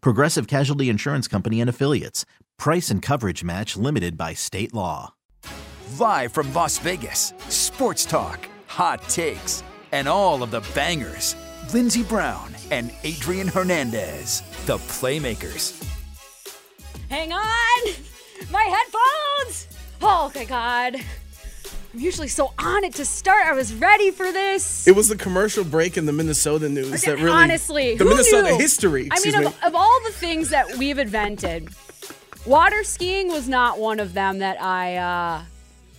Progressive Casualty Insurance Company and Affiliates. Price and coverage match limited by state law. Live from Las Vegas, sports talk, hot takes, and all of the bangers. Lindsey Brown and Adrian Hernandez, the Playmakers. Hang on! My headphones! Oh, thank God. I'm usually so on it to start. I was ready for this. It was the commercial break in the Minnesota news that really Honestly, the Minnesota knew? history. I mean, me. of, of all the things that we've invented, water skiing was not one of them that I uh,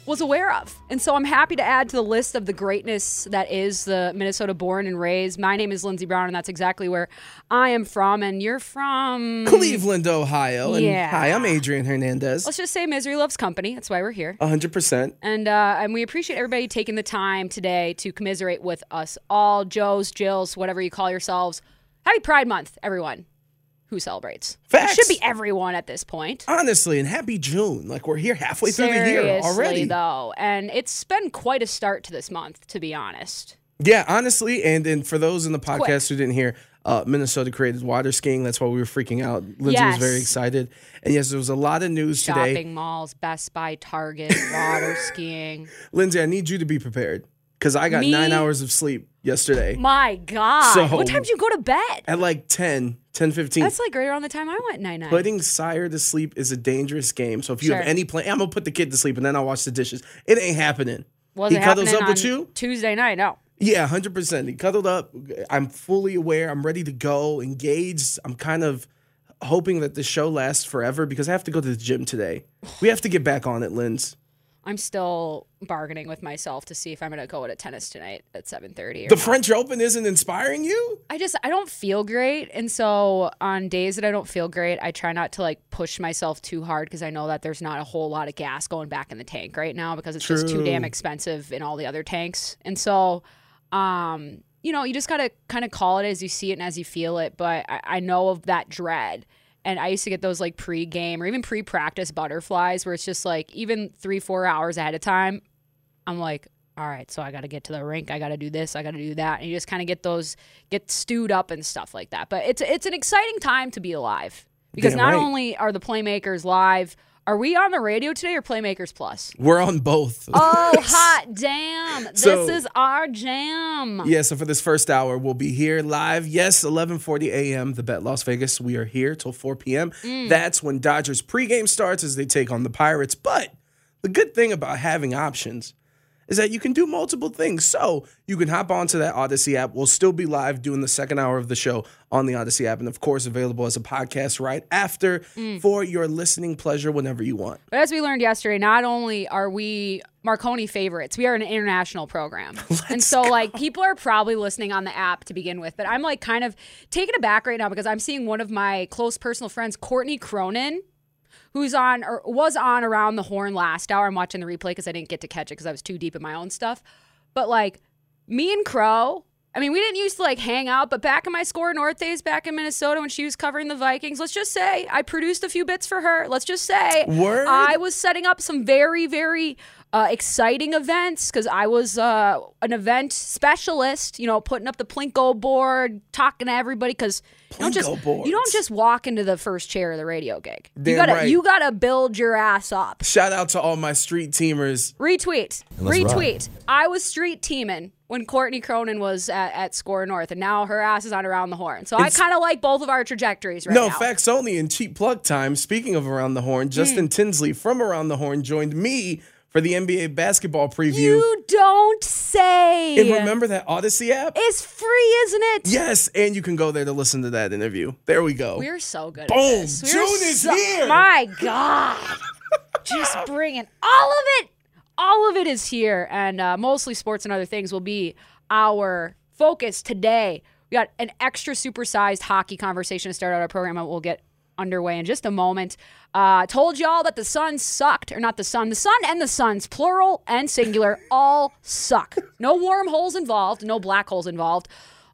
was aware of. And so I'm happy to add to the list of the greatness that is the Minnesota born and raised. My name is Lindsey Brown, and that's exactly where I am from. And you're from Cleveland, Ohio. And Yeah. hi, I'm Adrian Hernandez. Let's just say misery loves company. That's why we're here. 100%. And uh, and we appreciate everybody taking the time today to commiserate with us all, Joes, Jills, whatever you call yourselves. Happy Pride Month, everyone who celebrates. Facts. It should be everyone at this point. Honestly, and happy June. Like we're here halfway through the year already. though, and it's been quite a start to this month, to be honest. Yeah, honestly, and and for those in the podcast quick. who didn't hear, uh, Minnesota created water skiing. That's why we were freaking out. Lindsey Yes. was very excited, and yes, there was a lot of news Shopping today. Shopping malls, Best Buy, Target, water skiing. Lindsey, I need you to be prepared because I got Me? nine hours of sleep yesterday My God, So- what time did you go to bed? at like 10, 10, 15. That's like right around the time I went night night. Putting Sire to sleep is a dangerous game. So if you have any plan, I'm gonna put the kid to sleep and then I'll wash the dishes. It ain't happening. Was he it cuddles happening up with on you. Tuesday night? No. Yeah, hundred percent. He cuddled up. I'm fully aware. I'm ready to go. Engaged. I'm kind of hoping that the show lasts forever because I have to go to the gym today. We have to get back on it, Linz. I'm still bargaining with myself to see if I'm going to go to tennis tonight at 7:30. The French Open isn't inspiring you. I just I don't feel great, and so on days that I don't feel great, I try not to like push myself too hard because I know that there's not a whole lot of gas going back in the tank right now because it's just too damn expensive in all the other tanks, and so um you know you just gotta kind of call it as you see it and as you feel it. But I, I know of that dread. And I used to get those like pre-game or even pre-practice butterflies where it's just like even three, four hours ahead of time, I'm like, all right, so I got to get to the rink. I got to do this. I got to do that. And you just kind of get those, get stewed up and stuff like that. But it's it's an exciting time to be alive because Damn not right. only are the Playmakers live, are we on the radio today or Playmakers Plus? We're on both. Oh, hot damn! So- this is our jam. Yeah, so for this first hour, we'll be here live. Yes, 11:40 a.m. The Bet Las Vegas. We are here till 4 p.m. Mm. That's when Dodgers pregame starts as they take on the Pirates. But the good thing about having options is that you can do multiple things. So you can hop onto that Odyssey app. We'll still be live doing the second hour of the show on the Odyssey app, and of course, available as a podcast right after Mm. for your listening pleasure whenever you want. But as we learned yesterday, not only are we Marconi favorites, we are an international program. and so like people are probably listening on the app to begin with, but I'm like kind of taken aback right now because I'm seeing one of my close personal friends, Courtney Cronin, who's on or was on around the horn last hour. I'm watching the replay because I didn't get to catch it because I was too deep in my own stuff. But like me and Crow, I mean, we didn't used to like hang out, but back in my score North days back in Minnesota when she was covering the Vikings, let's just say I produced a few bits for her. Let's just say Word? I was setting up some very, very uh, exciting events because I was uh, an event specialist, you know, putting up the Plinko board, talking to everybody because you don't just boards. you don't just walk into the first chair of the radio gig. Damn you gotta right. you gotta build your ass up. Shout out to all my street teamers. Retweet. let's Retweet. I was street teaming when Courtney Cronin was at, at Score North, and now her ass is on Around the Horn. So I kind of like both of our trajectories right no, now. facts only in cheap plug time. Speaking of Around the Horn, hmm. Justin Tinsley from Around the Horn joined me for the NBA basketball preview. You don't say. and remember that Odyssey app? it's free, isn't it? Yes, and you can go there to listen to that interview. There we go. We're so good. Boom. At this. June is so- here. My God. Just bringing all of it. All of it is here. And uh, mostly sports and other things will be our focus today. We got an extra supersized hockey conversation to start out our program. that We'll get underway in just a moment. Uh, told y'all that the Suns sucked, or not the Sun, the Sun and the Suns, plural and singular, all suck. No wormholes involved, no black holes involved.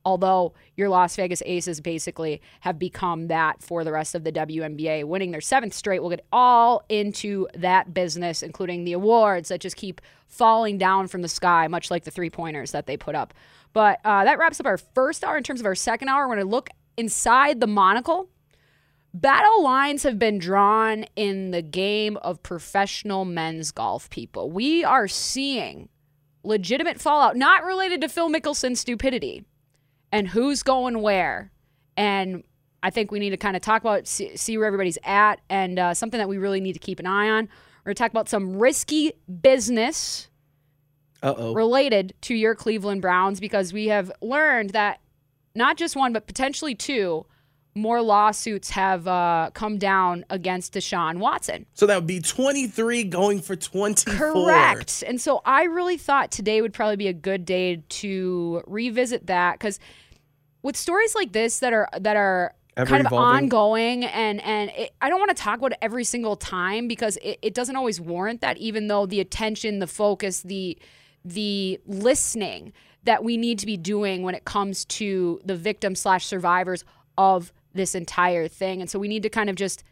Although your Las Vegas Aces basically have become that for the rest of the WNBA, winning their seventh straight. We'll get all into that business, including the awards that just keep falling down from the sky, much like the three pointers that they put up. But uh, that wraps up our first hour. In terms of our second hour, we're going to look inside the monocle. Battle lines have been drawn in the game of professional men's golf, people. We are seeing legitimate fallout, not related to Phil Mickelson's stupidity and who's going where. And I think we need to kind of talk about, see, see where everybody's at, and uh, something that we really need to keep an eye on. We're going to talk about some risky business Uh oh. related to your Cleveland Browns because we have learned that not just one, but potentially two more lawsuits have uh, come down against Deshaun Watson. So that would be 23 going for 24. Correct. And so I really thought today would probably be a good day to revisit that because with stories like this that are that are Ever kind of ongoing and and it, I don't want to talk about it every single time because it, it doesn't always warrant that even though the attention, the focus, the the listening that we need to be doing when it comes to the victim slash survivors of this entire thing. And so we need to kind of just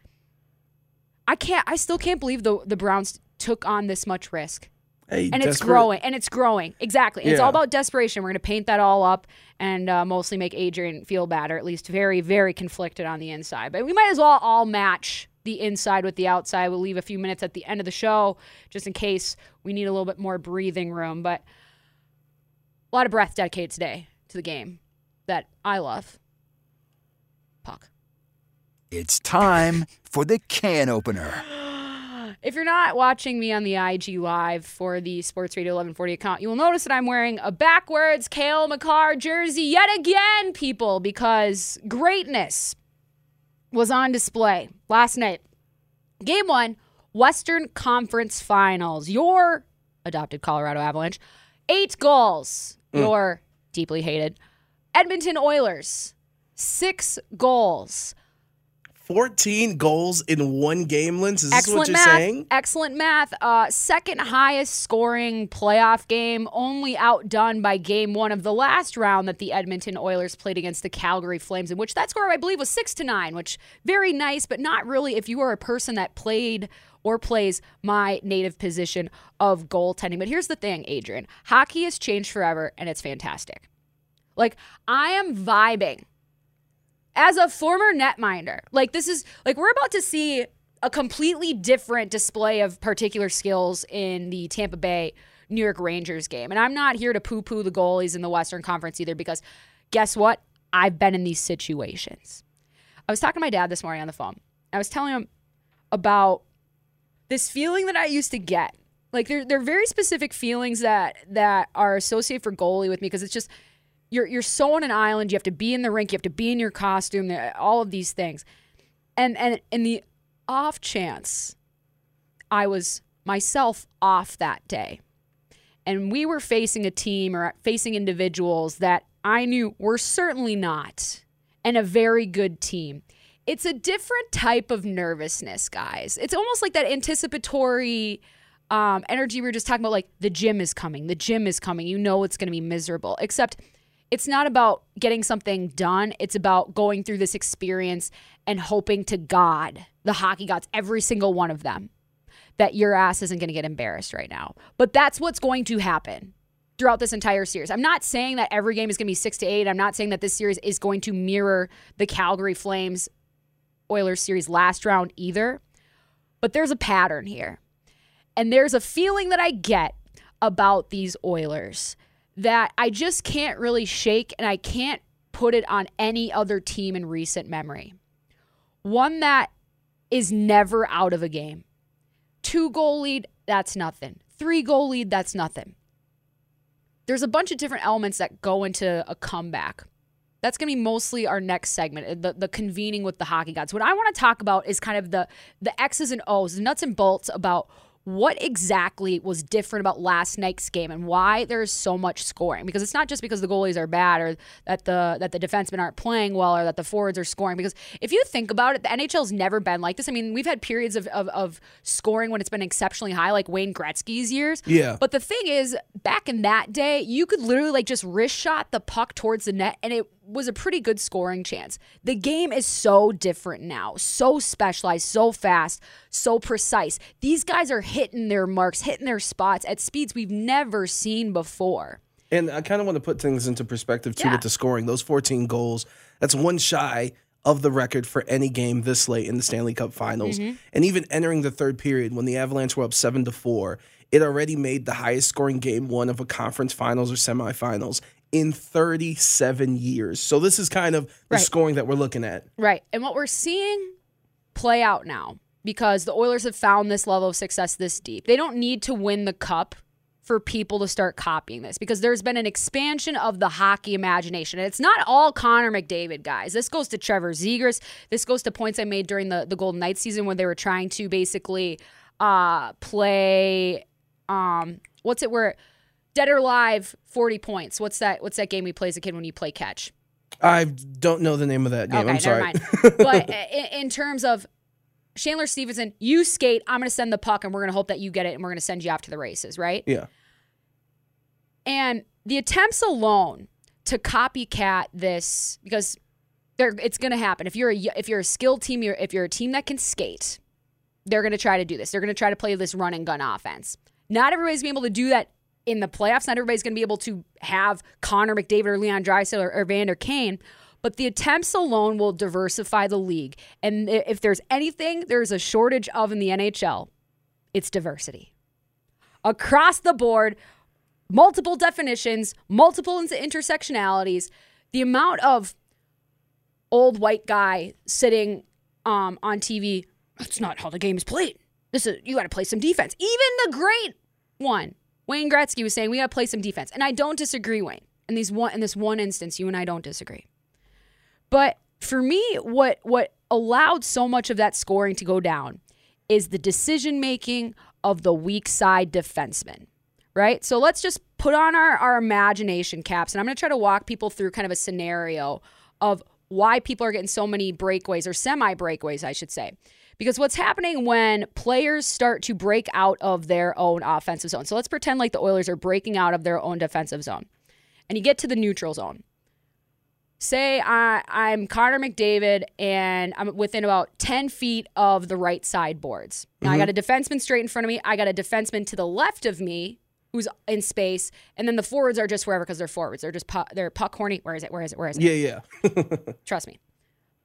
I can't I still can't believe the the Browns took on this much risk. Hey, And it's growing and it's growing. Exactly. It's all about desperation. We're going to paint that all up and uh, mostly make Adrian feel bad or at least very very conflicted on the inside. But we might as well all match the inside with the outside. We'll leave a few minutes at the end of the show just in case we need a little bit more breathing room, but a lot of breath dedicated today to the game that I love. Puck. It's time for the can opener. If you're not watching me on the IG Live for the Sports Radio 1140 account, you will notice that I'm wearing a backwards Cale Makar jersey yet again, people, because greatness was on display last night. Game one, Western Conference Finals. Your adopted Colorado Avalanche, eight goals. Mm. Your deeply hated Edmonton Oilers, six goals. 14 goals in one game, Linz. Is this Excellent what you're math. saying? Excellent math. Uh, second highest scoring playoff game, only outdone by game one of the last round that the Edmonton Oilers played against the Calgary Flames, in which that score, I believe, was six to nine, which very nice, but not really if you are a person that played or plays my native position of goaltending. But here's the thing, Adrian hockey has changed forever, and it's fantastic. Like, I am vibing as a former netminder, like this is like we're about to see a completely different display of particular skills in the Tampa Bay New York Rangers game. And I'm not here to poo poo the goalies in the Western Conference either because guess what? I've been in these situations. I was talking to my dad this morning on the phone. I was telling him about this feeling that I used to get. Like there, there are very specific feelings that that are associated for goalie with me because it's just you're you're so on an island. You have to be in the rink. You have to be in your costume. All of these things, and and in the off chance, I was myself off that day, and we were facing a team or facing individuals that I knew were certainly not, and a very good team. It's a different type of nervousness, guys. It's almost like that anticipatory um, energy we were just talking about. Like the gym is coming. The gym is coming. You know it's going to be miserable. Except it's not about getting something done. It's about going through this experience and hoping to God, the hockey gods, every single one of them, that your ass isn't going to get embarrassed right now. But that's what's going to happen throughout this entire series. I'm not saying that every game is going to be six to eight. I'm not saying that this series is going to mirror the Calgary Flames Oilers series last round either. But there's a pattern here. And there's a feeling that I get about these Oilers that I just can't really shake and I can't put it on any other team in recent memory. One that is never out of a game. Two goal lead, that's nothing. Three goal lead, that's nothing. There's a bunch of different elements that go into a comeback. That's going to be mostly our next segment, the, the convening with the hockey gods. What I want to talk about is kind of the the X's and O's, the nuts and bolts about what exactly was different about last night's game and why there's so much scoring? Because it's not just because the goalies are bad or that the that the defensemen aren't playing well or that the forwards are scoring. Because if you think about it the NHL's never been like this. I mean we've had periods of, of, of scoring when it's been exceptionally high like Wayne Gretzky's years. Yeah. but the thing is back in that day you could literally like just wrist shot the puck towards the net and it was a pretty good scoring chance. The game is so different now, so specialized, so fast, so precise. These guys are hitting their marks, hitting their spots at speeds we've never seen before. And I kind of want to put things into perspective too Yeah. with the scoring. Those 14 goals, that's one shy of the record for any game this late in the Stanley Cup Finals. Mm-hmm. And even entering the third period when the Avalanche were up 7 to 4, it already made the highest scoring game one of a conference finals or semifinals in 37 years. So this is kind of the Right. scoring that we're looking at. Right. And what we're seeing play out now, because the Oilers have found this level of success this deep, they don't need to win the cup for people to start copying this because there's been an expansion of the hockey imagination. And it's not all Connor McDavid, guys. This goes to Trevor Zegras. This goes to points I made during the, the Golden Knights season when they were trying to basically uh, play um, what's it where Dead or Alive 40 points. What's that what's that game we play as a kid when you play catch? I don't know the name of that game. Okay, I'm sorry. mind. but uh, in, in terms of Chandler Stephenson, you skate, I'm going to send the puck and we're going to hope that you get it and we're going to send you off to the races, right? yeah. And the attempts alone to copycat this because they're, it's going to happen. If you're a if you're a skilled team, you're, if you're a team that can skate, they're going to try to do this. They're going to try to play this run and gun offense. Not everybody's going to be able to do that in the playoffs. Not everybody's going to be able to have Connor McDavid or Leon Draisaitl or, or Vander Kane. But the attempts alone will diversify the league. And if there's anything there's a shortage of in the NHL, it's diversity. Across the board, multiple definitions, multiple intersectionalities, the amount of old white guy sitting um, on TV, that's not how the game is played. This is you got to play some defense. Even the great one, Wayne Gretzky, was saying we got to play some defense, and I don't disagree, Wayne. In these one in this one instance, you and I don't disagree. But for me, what what allowed so much of that scoring to go down is the decision making of the weak side defenseman. Right? So let's just put on our, our imagination caps and I'm gonna try to walk people through kind of a scenario of why people are getting so many breakaways or semi breakaways, I should say. Because what's happening when players start to break out of their own offensive zone. So let's pretend like the Oilers are breaking out of their own defensive zone. And you get to the neutral zone say I, I'm Connor McDavid and I'm within about 10 feet of the right side boards. Now I mm-hmm. got a defenseman straight in front of me. I got a defenseman to the left of me who's in space. And then the forwards are just wherever because they're forwards. They're just puck, they're puck horny. Where is it? Where is it? Where is it? Yeah, yeah. Trust me.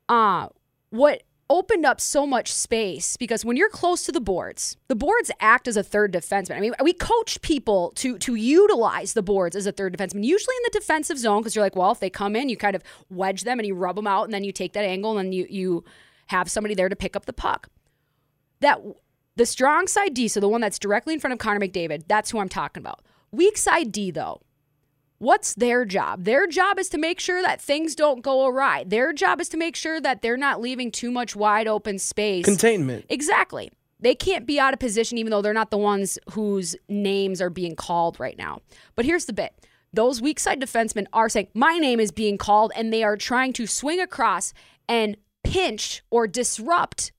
Uh, what opened up so much space because when you're close to the boards, the boards act as a third defenseman. I mean, we coach people to to utilize the boards as a third defenseman, usually in the defensive zone because you're like, well, if they come in, you kind of wedge them and you rub them out, and then you take that angle and then you you have somebody there to pick up the puck. That the strong side D, so the one that's directly in front of Connor McDavid, that's who I'm talking about. Weak side D though, What's their job? Their job is to make sure that things don't go awry. Their job is to make sure that they're not leaving too much wide open space. Containment. Exactly. They can't be out of position even though they're not the ones whose names are being called right now. But here's the bit. Those weak side defensemen are saying, My name is being called, and they are trying to swing across and pinch or disrupt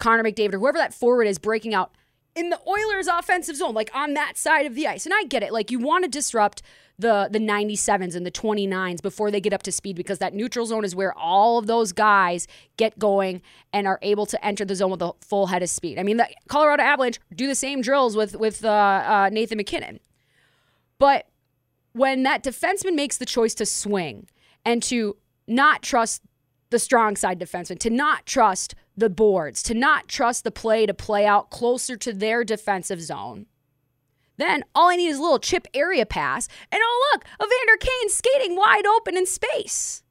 Connor McDavid or whoever that forward is breaking out in the Oilers offensive zone, like on that side of the ice. And I get it. Like you want to disrupt the the 97s and the 29s before they get up to speed because that neutral zone is where all of those guys get going and are able to enter the zone with a full head of speed. I mean, the Colorado Avalanche do the same drills with with uh, uh, Nathan MacKinnon, but when that defenseman makes the choice to swing and to not trust the strong side defenseman, to not trust the boards, to not trust the play to play out closer to their defensive zone, Then all I need is a little chip area pass, and oh look, Evander Kane skating wide open in space.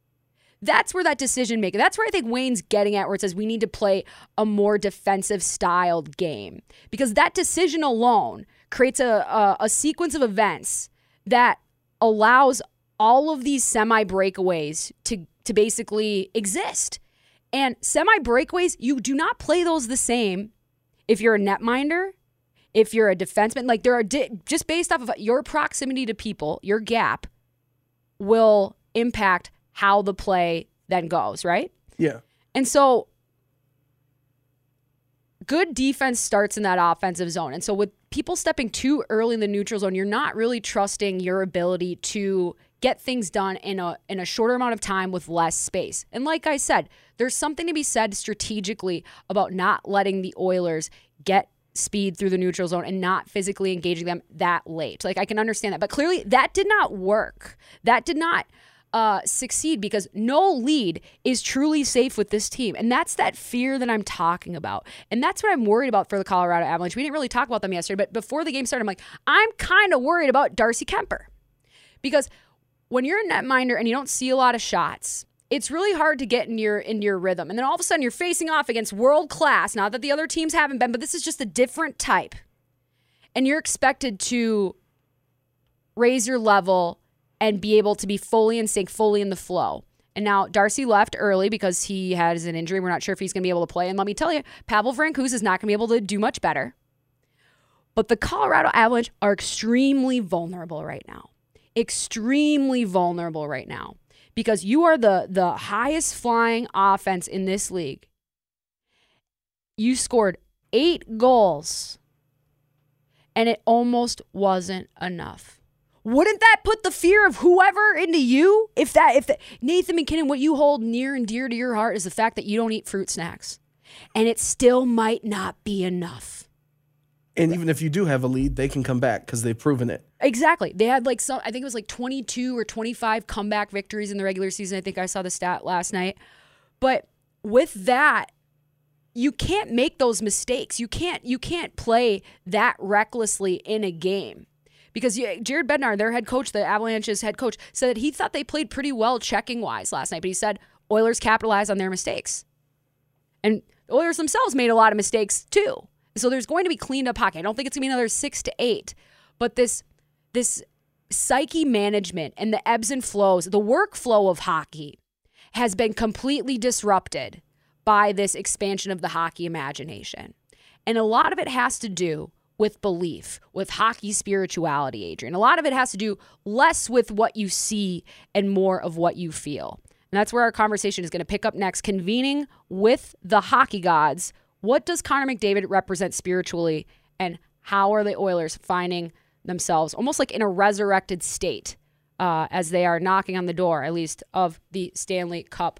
That's where that decision maker, That's where I think Wayne's getting at, where it says we need to play a more defensive styled game because that decision alone creates a, a, a sequence of events that allows all of these semi breakaways to to basically exist. And semi breakaways, you do not play those the same if you're a netminder, if you're a defenseman. Like there are di- just based off of your proximity to people, your gap will impact how the play then goes, right? Yeah. And so good defense starts in that offensive zone. And so with people stepping too early in the neutral zone, you're not really trusting your ability to get things done in a in a shorter amount of time with less space. And like I said, there's something to be said strategically about not letting the Oilers get speed through the neutral zone and not physically engaging them that late. Like I can understand that, but clearly that did not work. That did not uh, succeed because no lead is truly safe with this team. And that's that fear that I'm talking about. And that's what I'm worried about for the Colorado Avalanche. We didn't really talk about them yesterday, but before the game started, I'm like, I'm kind of worried about Darcy Kuemper because when you're a netminder and you don't see a lot of shots, it's really hard to get in your in your rhythm. And then all of a sudden you're facing off against world class. Not that the other teams haven't been, but this is just a different type. And you're expected to raise your level and be able to be fully in sync, fully in the flow. And now Darcy left early because he has an injury. We're not sure if he's going to be able to play. And let me tell you, Pavel Francouz is not going to be able to do much better. But the Colorado Avalanche are extremely vulnerable right now. Extremely vulnerable right now because you are the the highest flying offense in this league. You scored 8 goals and it almost wasn't enough. Wouldn't that put the fear of whoever into you? If that, if the, Nathan MacKinnon what you hold near and dear to your heart is the fact that you don't eat fruit snacks, and it still might not be enough. And even if you do have a lead, they can come back because they've proven it. Exactly. They had like some, I think it was like 22 or 25 comeback victories in the regular season. I think I saw the stat last night. But with that, you can't make those mistakes. You can't you can't play that recklessly in a game because Jared Bednar, their head coach, the Avalanche's head coach, said that he thought they played pretty well checking wise last night, but he said Oilers capitalized on their mistakes. And the Oilers themselves made a lot of mistakes too. So there's going to be cleaned up hockey. I don't think it's going to be another six to eight, but this this psyche management and the ebbs and flows, the workflow of hockey has been completely disrupted by this expansion of the hockey imagination. And a lot of it has to do with belief, with hockey spirituality, Adrian. A lot of it has to do less with what you see and more of what you feel. And that's where our conversation is going to pick up next, convening with the hockey gods. What does Connor McDavid represent spiritually, and how are the Oilers finding themselves almost like in a resurrected state uh, as they are knocking on the door, at least, of the Stanley Cup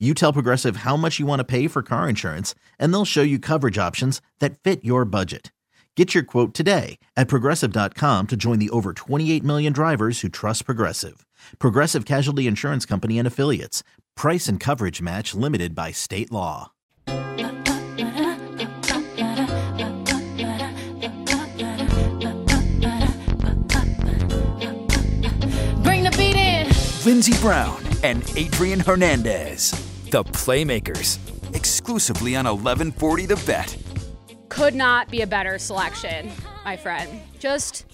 You tell Progressive how much you want to pay for car insurance, and they'll show you coverage options that fit your budget. Get your quote today at progressive.com to join the over 28 million drivers who trust Progressive. Progressive Casualty Insurance Company and Affiliates. Price and coverage match limited by state law. Bring the beat in. Lindsey Brown and Adrian Hernandez, the Playmakers, exclusively on 1140 The Bet. Could not be a better selection, my friend. Just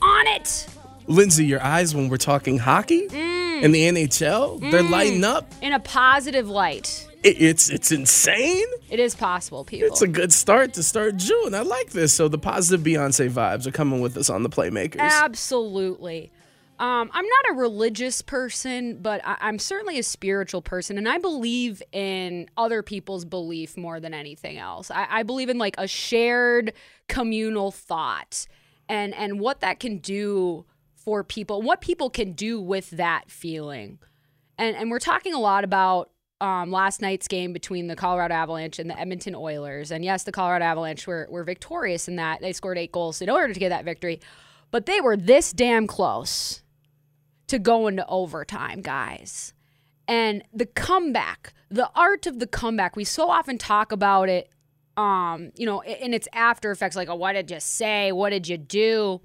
on it Lindsey, your eyes when we're talking hockey Mm. and the NHL, they're lighting up. in a positive light. It, it's it's insane. It is possible, people. It's a good start to start June. I like this. So the positive Beyonce vibes are coming with us on the Playmakers. Absolutely. Um, I'm not a religious person, but I- I'm certainly a spiritual person, and I believe in other people's belief more than anything else. I, I believe in like a shared communal thought, and and what that can do for people, what people can do with that feeling, and and we're talking a lot about um, last night's game between the Colorado Avalanche and the Edmonton Oilers. And yes, the Colorado Avalanche were, were victorious in that. They scored eight goals in order to get that victory, but they were this damn close to go into overtime, guys. And the comeback, the art of the comeback, we so often talk about it, um, you know, in its after effects, like, oh, what did you say? What did you do?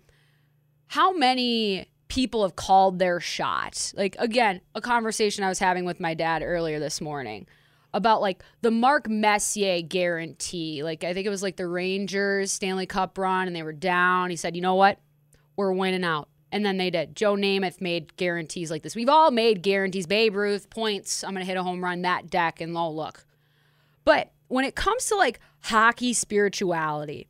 How many people have called their shot? Like, again, a conversation I was having with my dad earlier this morning about like the Mark Messier guarantee. Like, I think it was like the Rangers Stanley Cup run and they were down. He said, you know what? We're winning out. And then they did. Uh, Joe Namath made guarantees like this. We've all made guarantees. Babe Ruth, points. I'm going to hit a home run, that deck, and low look. But when it comes to like hockey spirituality,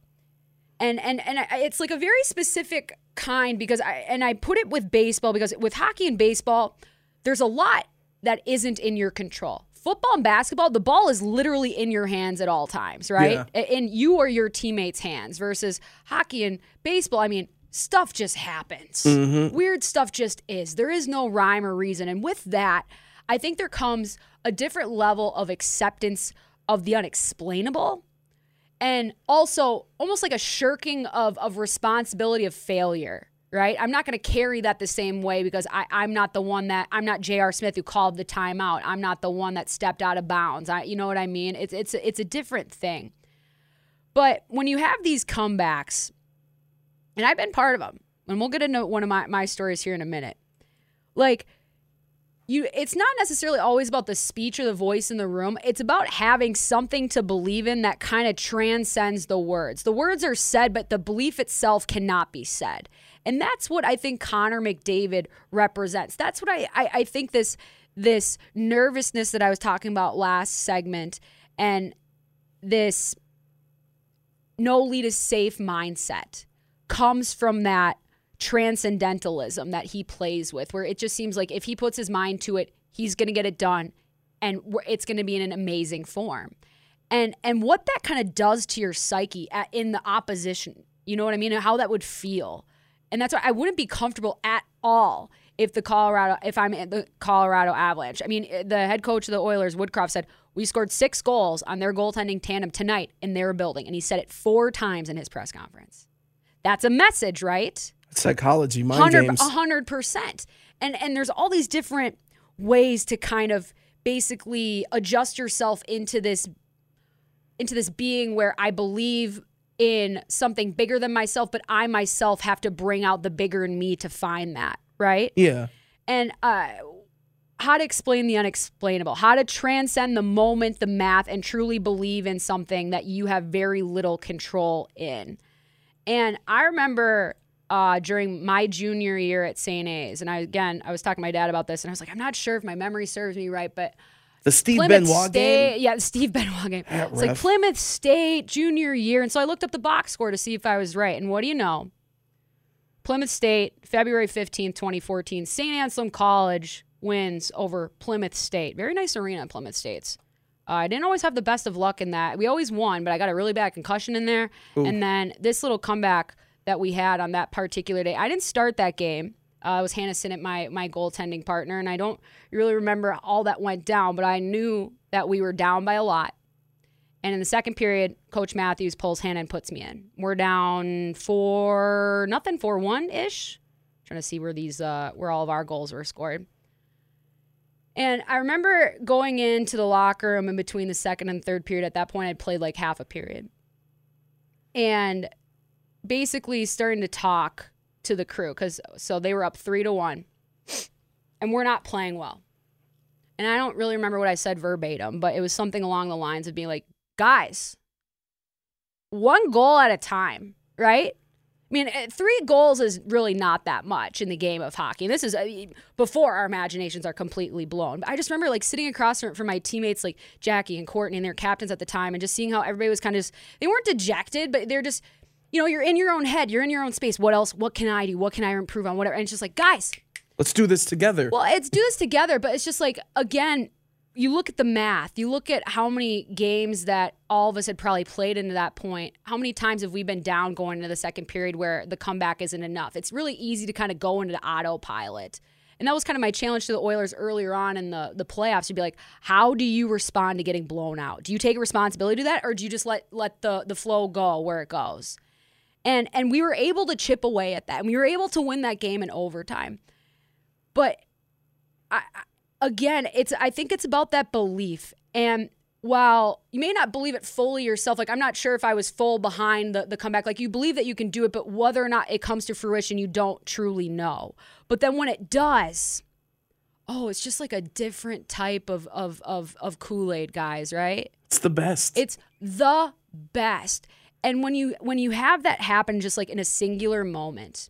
and and and it's like a very specific kind because I and I put it with baseball because with hockey and baseball, there's a lot that isn't in your control. Football and basketball, the ball is literally in your hands at all times, right? A- In you or your teammates' hands versus hockey and baseball. I mean, stuff just happens. Mm-hmm. Weird stuff just is. There is no rhyme or reason. And with that, I think there comes a different level of acceptance of the unexplainable and also almost like a shirking of of responsibility of failure right i'm not going to carry that the same way because I, i'm not the one that i'm not j.r smith who called the timeout i'm not the one that stepped out of bounds I, you know what i mean it's it's it's a different thing but when you have these comebacks and i've been part of them and we'll get into one of my, my stories here in a minute. Like you it's not necessarily always about the speech or the voice in the room. It's about having something to believe in that kind of transcends the words. The words are said but the belief itself cannot be said. And that's what i think connor mcdavid represents. That's what i i, I think this this nervousness that i was talking about last segment and this no lead is safe mindset comes from that transcendentalism that he plays with, where it just seems like if he puts his mind to it, he's going to get it done and it's going to be in an amazing form. And and what that kind of does to your psyche at, in the opposition, you know what I mean? And how that would feel. And that's why I wouldn't be comfortable at all if the Colorado if I'm at the Colorado Avalanche. I mean, eh, the head coach of the Oilers, Woodcroft said, "We scored 6 goals on their goaltending tandem tonight in their building." And he said it 4 times in his press conference. That's a message, right? Psychology, mind 100, games. 100%. And and there's all these different ways to kind of basically adjust yourself into this into this being where I believe in something bigger than myself, but I myself have to bring out the bigger in me to find that, right? Yeah. and uh, how to explain the unexplainable, how to transcend the moment, the math, and truly believe in something that you have very little control in. And I remember uh, during my junior year at St. A's, and I again I was talking to my dad about this, and I was like, I'm not sure if my memory serves me right, but The Steve Plymouth Benoit State, game. yeah, the Steve Benoit game. That It's like. Plymouth State junior year, and so I looked up the box score to see if I was right. And what do you know? Plymouth State, February 15th, 2014. St. Anselm College wins over Plymouth State. Very nice arena in Plymouth State's. Uh, I didn't always have the best of luck in that. We always won, but I got a really bad concussion in there. And then this little comeback that we had on that particular day, I didn't start that game. Uh, it was Hannah Sinnott, my my goaltending partner, and I don't really remember all that went down, but I knew that we were down by a lot. And in the second period, Coach Matthews pulls Hannah and puts me in. We're down four nothing, four one ish. Trying to see where these uh, where all of our goals were scored. And I remember going into the locker room in between the second and third period. At that point, I'd played like half a period. And basically starting to talk to the crew because so they were up three to one and we're not playing well. And I don't really remember what I said verbatim, but it was something along the lines of being like, guys, one goal at a time, right? I mean, eh, three goals is really not that much in the game of hockey. And this is uh, before our imaginations are completely blown. But I just remember like sitting across from, from my teammates like Jackie and Courtney and their captains at the time and just seeing how everybody was kind of just, they weren't dejected, but they're just, you know, you're in your own head, you're in your own space. What else? What can I do? What can I improve on? Whatever. And it's just like, guys, Let's do this together. well, it's do this together, but it's just like again, you look at the math. You look at how many games that all of us had probably played into that point. How many times have we been down going into the second period where the comeback isn't enough? It's really easy to kind of go into the autopilot. And that was kind of my challenge to the Oilers earlier on in the the playoffs to be like, how do you respond to getting blown out? Do you take responsibility to that or do you just let let the the flow go where it goes? And and we were able to chip away at that. And we were able to win that game in overtime. But I, I- again, it's I think it's about that belief. And while you may not believe it fully yourself, like I'm not sure if I was full behind the, the comeback, like you believe that you can do it, but whether or not it comes to fruition, you don't truly know. But then when it does, oh, it's just like a different type of of of, of Kool-Aid, guys, right? It's the best. It's the best. And when you when you have that happen just like in a singular moment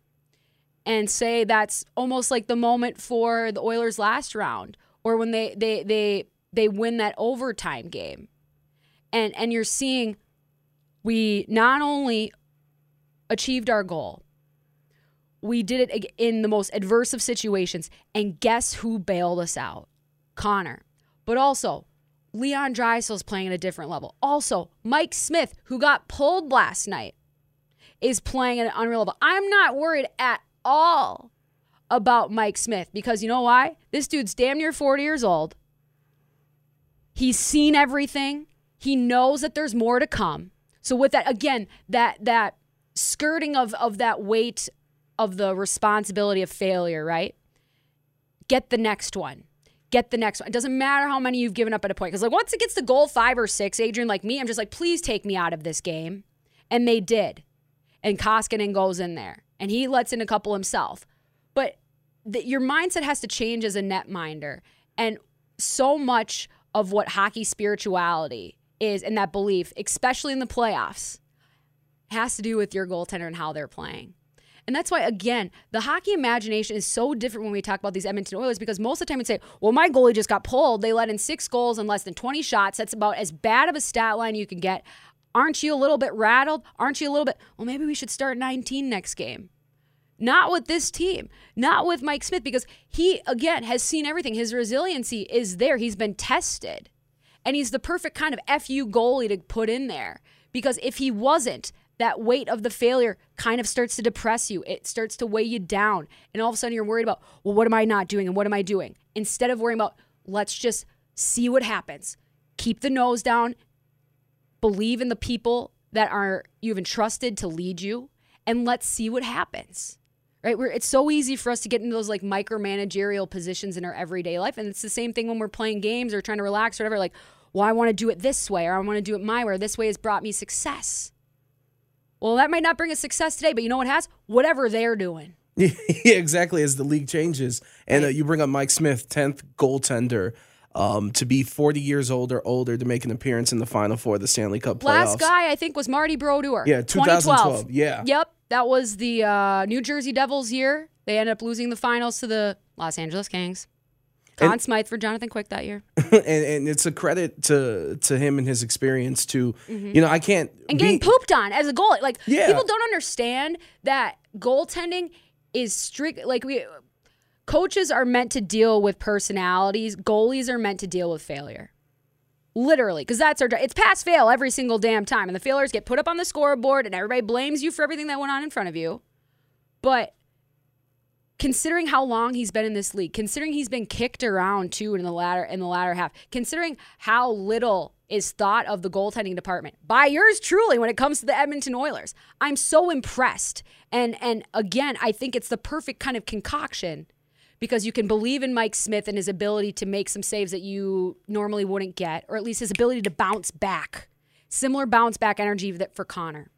and say that's almost like the moment for the Oilers last round or when they they they they win that overtime game. And and you're seeing we not only achieved our goal, we did it in the most adverse of situations. And guess who bailed us out? Connor. But also, Leon Draisaitl's playing at a different level. Also, Mike Smith, who got pulled last night, is playing at an unreal level. I'm not worried at all about Mike Smith because you know why? This dude's damn near 40 years old. He's seen everything. He knows that there's more to come. So with that again, that that skirting of of that weight of the responsibility of failure, right? Get the next one. Get the next one. It doesn't matter how many you've given up at a point. Because like once it gets to goal five or six, Adrian, like me, I'm just like, please take me out of this game. And they did. And Koskinen goes in there. And he lets in a couple himself. But the, your mindset has to change as a netminder. And so much of what hockey spirituality is and that belief, especially in the playoffs, has to do with your goaltender and how they're playing. And that's why, again, the hockey imagination is so different when we talk about these Edmonton Oilers because most of the time we say, well, my goalie just got pulled. They let in six goals in less than 20 shots. That's about as bad of a stat line you can get. Aren't you a little bit rattled? Aren't you a little bit, well, maybe we should start 19 next game. Not with this team, not with Mike Smith, because he, again, has seen everything. His resiliency is there. He's been tested. And he's the perfect kind of FU goalie to put in there. Because if he wasn't, that weight of the failure kind of starts to depress you. It starts to weigh you down. And all of a sudden you're worried about, well, what am I not doing and what am I doing? Instead of worrying about, let's just see what happens. Keep the nose down. Believe in the people that are you've entrusted to lead you and let's see what happens. Right? We're, it's so easy for us to get into those like micromanagerial positions in our everyday life. And it's the same thing when we're playing games or trying to relax or whatever. Like, well, I want to do it this way or I want to do it my way or this way has brought me success. Well, that might not bring us success today, but you know what has? Whatever they're doing. yeah, exactly. As the league changes, and uh, you bring up Mike Smith, tenth goaltender, um, to be forty years old or older to make an appearance in the Final Four of the Stanley Cup playoffs. Last guy I think was Marty Brodeur. Yeah, 2012. Yeah. Yep. That was the uh, New Jersey Devils year. They ended up losing the finals to the Los Angeles Kings. Conn Smythe for Jonathan Quick that year. and, and it's a credit to to him and his experience to you know I can't Mm-hmm. and getting be- pooped on as a goalie. Like Yeah. people don't understand that goaltending is strict. Like we coaches are meant to deal with personalities. Goalies are meant to deal with failure. Literally, because that's our. It's pass fail every single damn time, and the failures get put up on the scoreboard, and everybody blames you for everything that went on in front of you. But considering how long he's been in this league, considering he's been kicked around too in the latter in the latter half, considering how little is thought of the goaltending department by yours truly when it comes to the Edmonton Oilers, I'm so impressed. And and again, I think it's the perfect kind of concoction because you can believe in Mike Smith and his ability to make some saves that you normally wouldn't get, or at least his ability to bounce back. Similar bounce back energy that for Connor.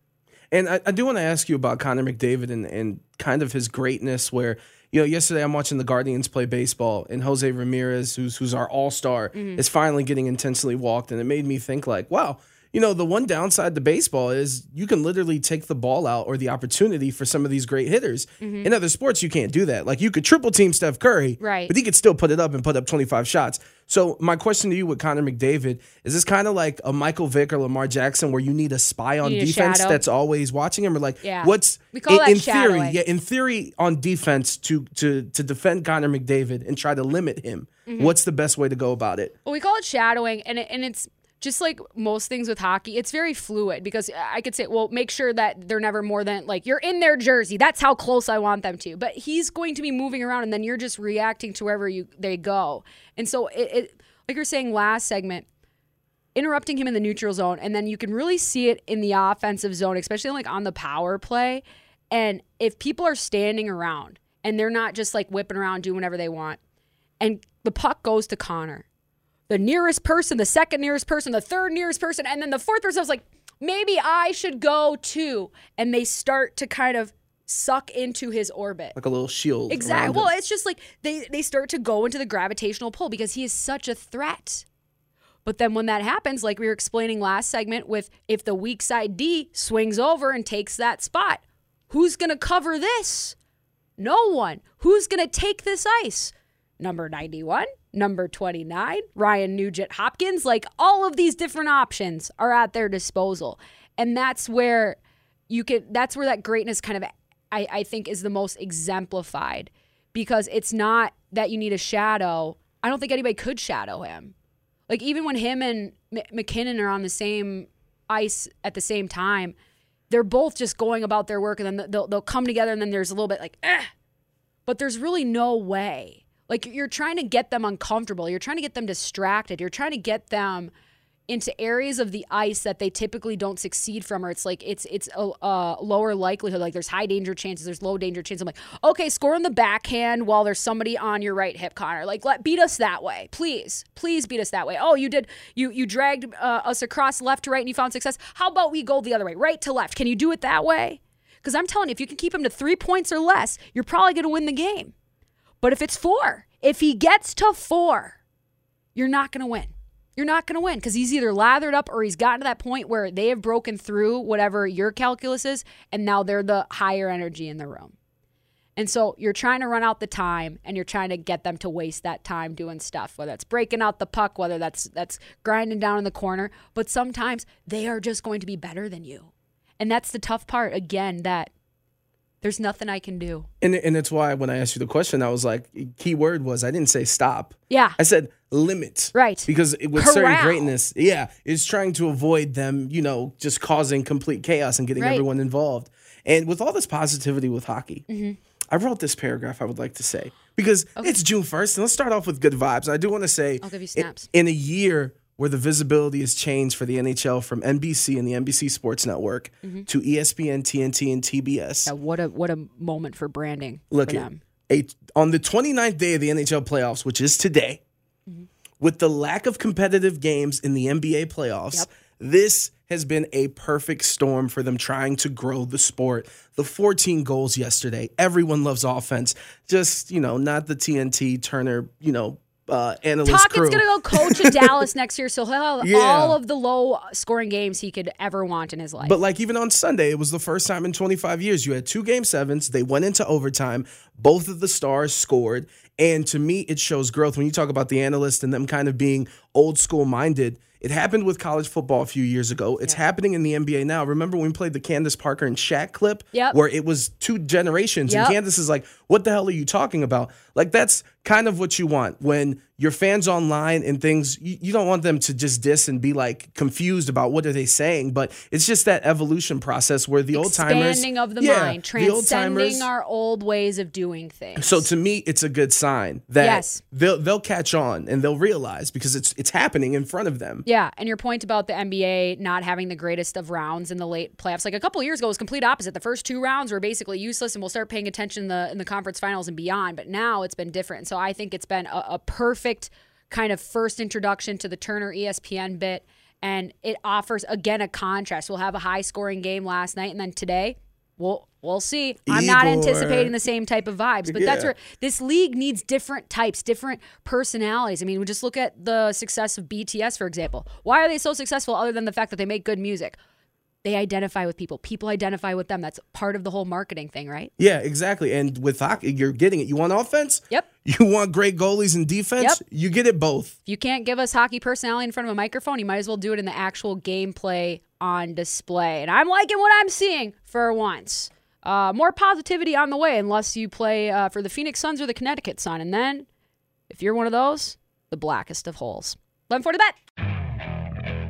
And I, I do want to ask you about Connor McDavid and, and kind of his greatness. Where you know, yesterday I'm watching the Guardians play baseball, and Jose Ramirez, who's who's our All Star, Mm-hmm. is finally getting intensely walked, and it made me think like, wow. You know, the one downside to baseball is you can literally take the ball out or the opportunity for some of these great hitters. In other sports, you can't do that. Like you could triple team Steph Curry, Mm-hmm. Right. But he could still put it up and put up 25 shots. So my question to you with Connor McDavid is this kind of like a Michael Vick or Lamar Jackson where you need a spy on You need a defense that's always watching him or like Yeah. what's We call in, that in theory yeah in theory on defense to to to defend Connor McDavid and try to limit him Mm-hmm. what's the best way to go about it Well, we call it shadowing, and it, and it's just like most things with hockey. It's very fluid because I could say, well, make sure that they're never more than like you're in their jersey. That's how close I want them to. But he's going to be moving around, and then you're just reacting to wherever you they go. And so it, it like you're saying last segment. Interrupting him in the neutral zone, and then you can really see it in the offensive zone, especially like on the power play. And if people are standing around and they're not just like whipping around, doing whatever they want, and the puck goes to Connor, the nearest person, the second nearest person, the third nearest person, and then the fourth person I was like, maybe I should go too. And they start to kind of suck into his orbit. like a little shield Exactly. Well, it's just like they they start to go into the gravitational pull because he is such a threat. But then when that happens, like we were explaining last segment with if the weak side D swings over and takes that spot, who's going to cover this? No one. Who's going to take this ice? Number 91, number 29, Ryan Nugent Hopkins, like all of these different options are at their disposal. And that's where you can that's where that greatness kind of I, I think is the most exemplified because it's not that you need a shadow. I don't think anybody could shadow him. Like even when him and M- MacKinnon are on the same ice at the same time, they're both just going about their work, and then they'll they'll come together, and then there's a little bit like, eh. But there's really no way. Like you're trying to get them uncomfortable. You're trying to get them distracted. You're trying to get them into areas of the ice that they typically don't succeed from, or it's like it's it's a, a lower likelihood. Like there's high danger chances, there's low danger chances. I'm like, okay, score on the backhand while there's somebody on your right hip, Connor. Like let beat us that way, please, please beat us that way. Oh, you did you you dragged uh, us across left to right and you found success. How about we go the other way, right to left? Can you do it that way? Because I'm telling you, if you can keep him to three points or less, you're probably going to win the game. But if it's four, if he gets to four, you're not going to win. You're not going to win because he's either lathered up or he's gotten to that point where they have broken through whatever your calculus is, and now they're the higher energy in the room. And so you're trying to run out the time and you're trying to get them to waste that time doing stuff, whether that's breaking out the puck, whether that's that's grinding down in the corner. But sometimes they are just going to be better than you. And that's the tough part, again, that there's nothing I can do. and and it's why when I asked you the question I was like key word was I didn't say stop Yeah. I said limit. Right. Because it, with certain greatness, yeah, it's trying to avoid them, you know, just causing complete chaos and getting Right. everyone involved. And with all this positivity with hockey, Mm-hmm. I wrote this paragraph I would like to say because it's June 1st, and let's start off with good vibes. I do want to say, I'll give you in- snaps. In, a year where the visibility has changed for the NHL from NBC and the NBC Sports Network Mm-hmm. to ESPN, TNT, and TBS. Yeah, what a what a moment for branding Look for at a, on the 29th day of the NHL playoffs, which is today, Mm-hmm. with the lack of competitive games in the NBA playoffs, Yep. this has been a perfect storm for them trying to grow the sport. The 14 goals yesterday. Everyone loves offense. Just, you know, not the TNT Turner, you know, uh, analyst crew. Gonna go coach in Dallas next year, so he'll have Yeah. all of the low scoring games he could ever want in his life. But like even on Sunday, it was the first time in 25 years you had two game sevens. They went into overtime. Both of the stars scored, And to me, it shows growth. When you talk about the analyst and them kind of being old school minded, it happened with college football a few years ago. It's happening in the NBA now. Remember when we played the Candace Parker and Shaq clip? Yep. Where it was two generations. Yep. And Candace is like, what the hell are you talking about? Like, that's kind of what you want when your fans online and things, you, you don't want them to just diss and be like confused about what are they saying. But it's just that evolution process where the old timers. Expanding of the Yeah, mind, the transcending our old ways of doing things. So to me, it's a good sign that Yes. they'll they'll catch on and they'll realize because it's it's happening in front of them. Yeah, and your point about the NBA not having the greatest of rounds in the late playoffs, like a couple of years ago, was complete opposite. The first two rounds were basically useless, and we'll start paying attention in the in the conference finals and beyond. But now it's been different. So I think it's been a, a perfect kind of first introduction to the Turner ESPN bit, and it offers again a contrast. We'll have a high scoring game last night, and then today. We'll, we'll see. I'm not anticipating the same type of vibes, but that's where this league needs different types, different personalities. I mean, we just look at the success of BTS, for example. Why are they so successful other than the fact that they make good music? They identify with people. People identify with them. That's part of the whole marketing thing, right? Yeah, exactly. And with hockey, you're getting it. You want offense? Yep. You want great goalies and defense? Yep. You get it both. If you can't give us hockey personality in front of a microphone, you might as well do it in the actual gameplay on display. And I'm liking what I'm seeing for once. Uh, more positivity on the way, unless you play uh, for the Phoenix Suns or the Connecticut Sun. And then, if you're one of those, the blackest of holes. 11 to bet.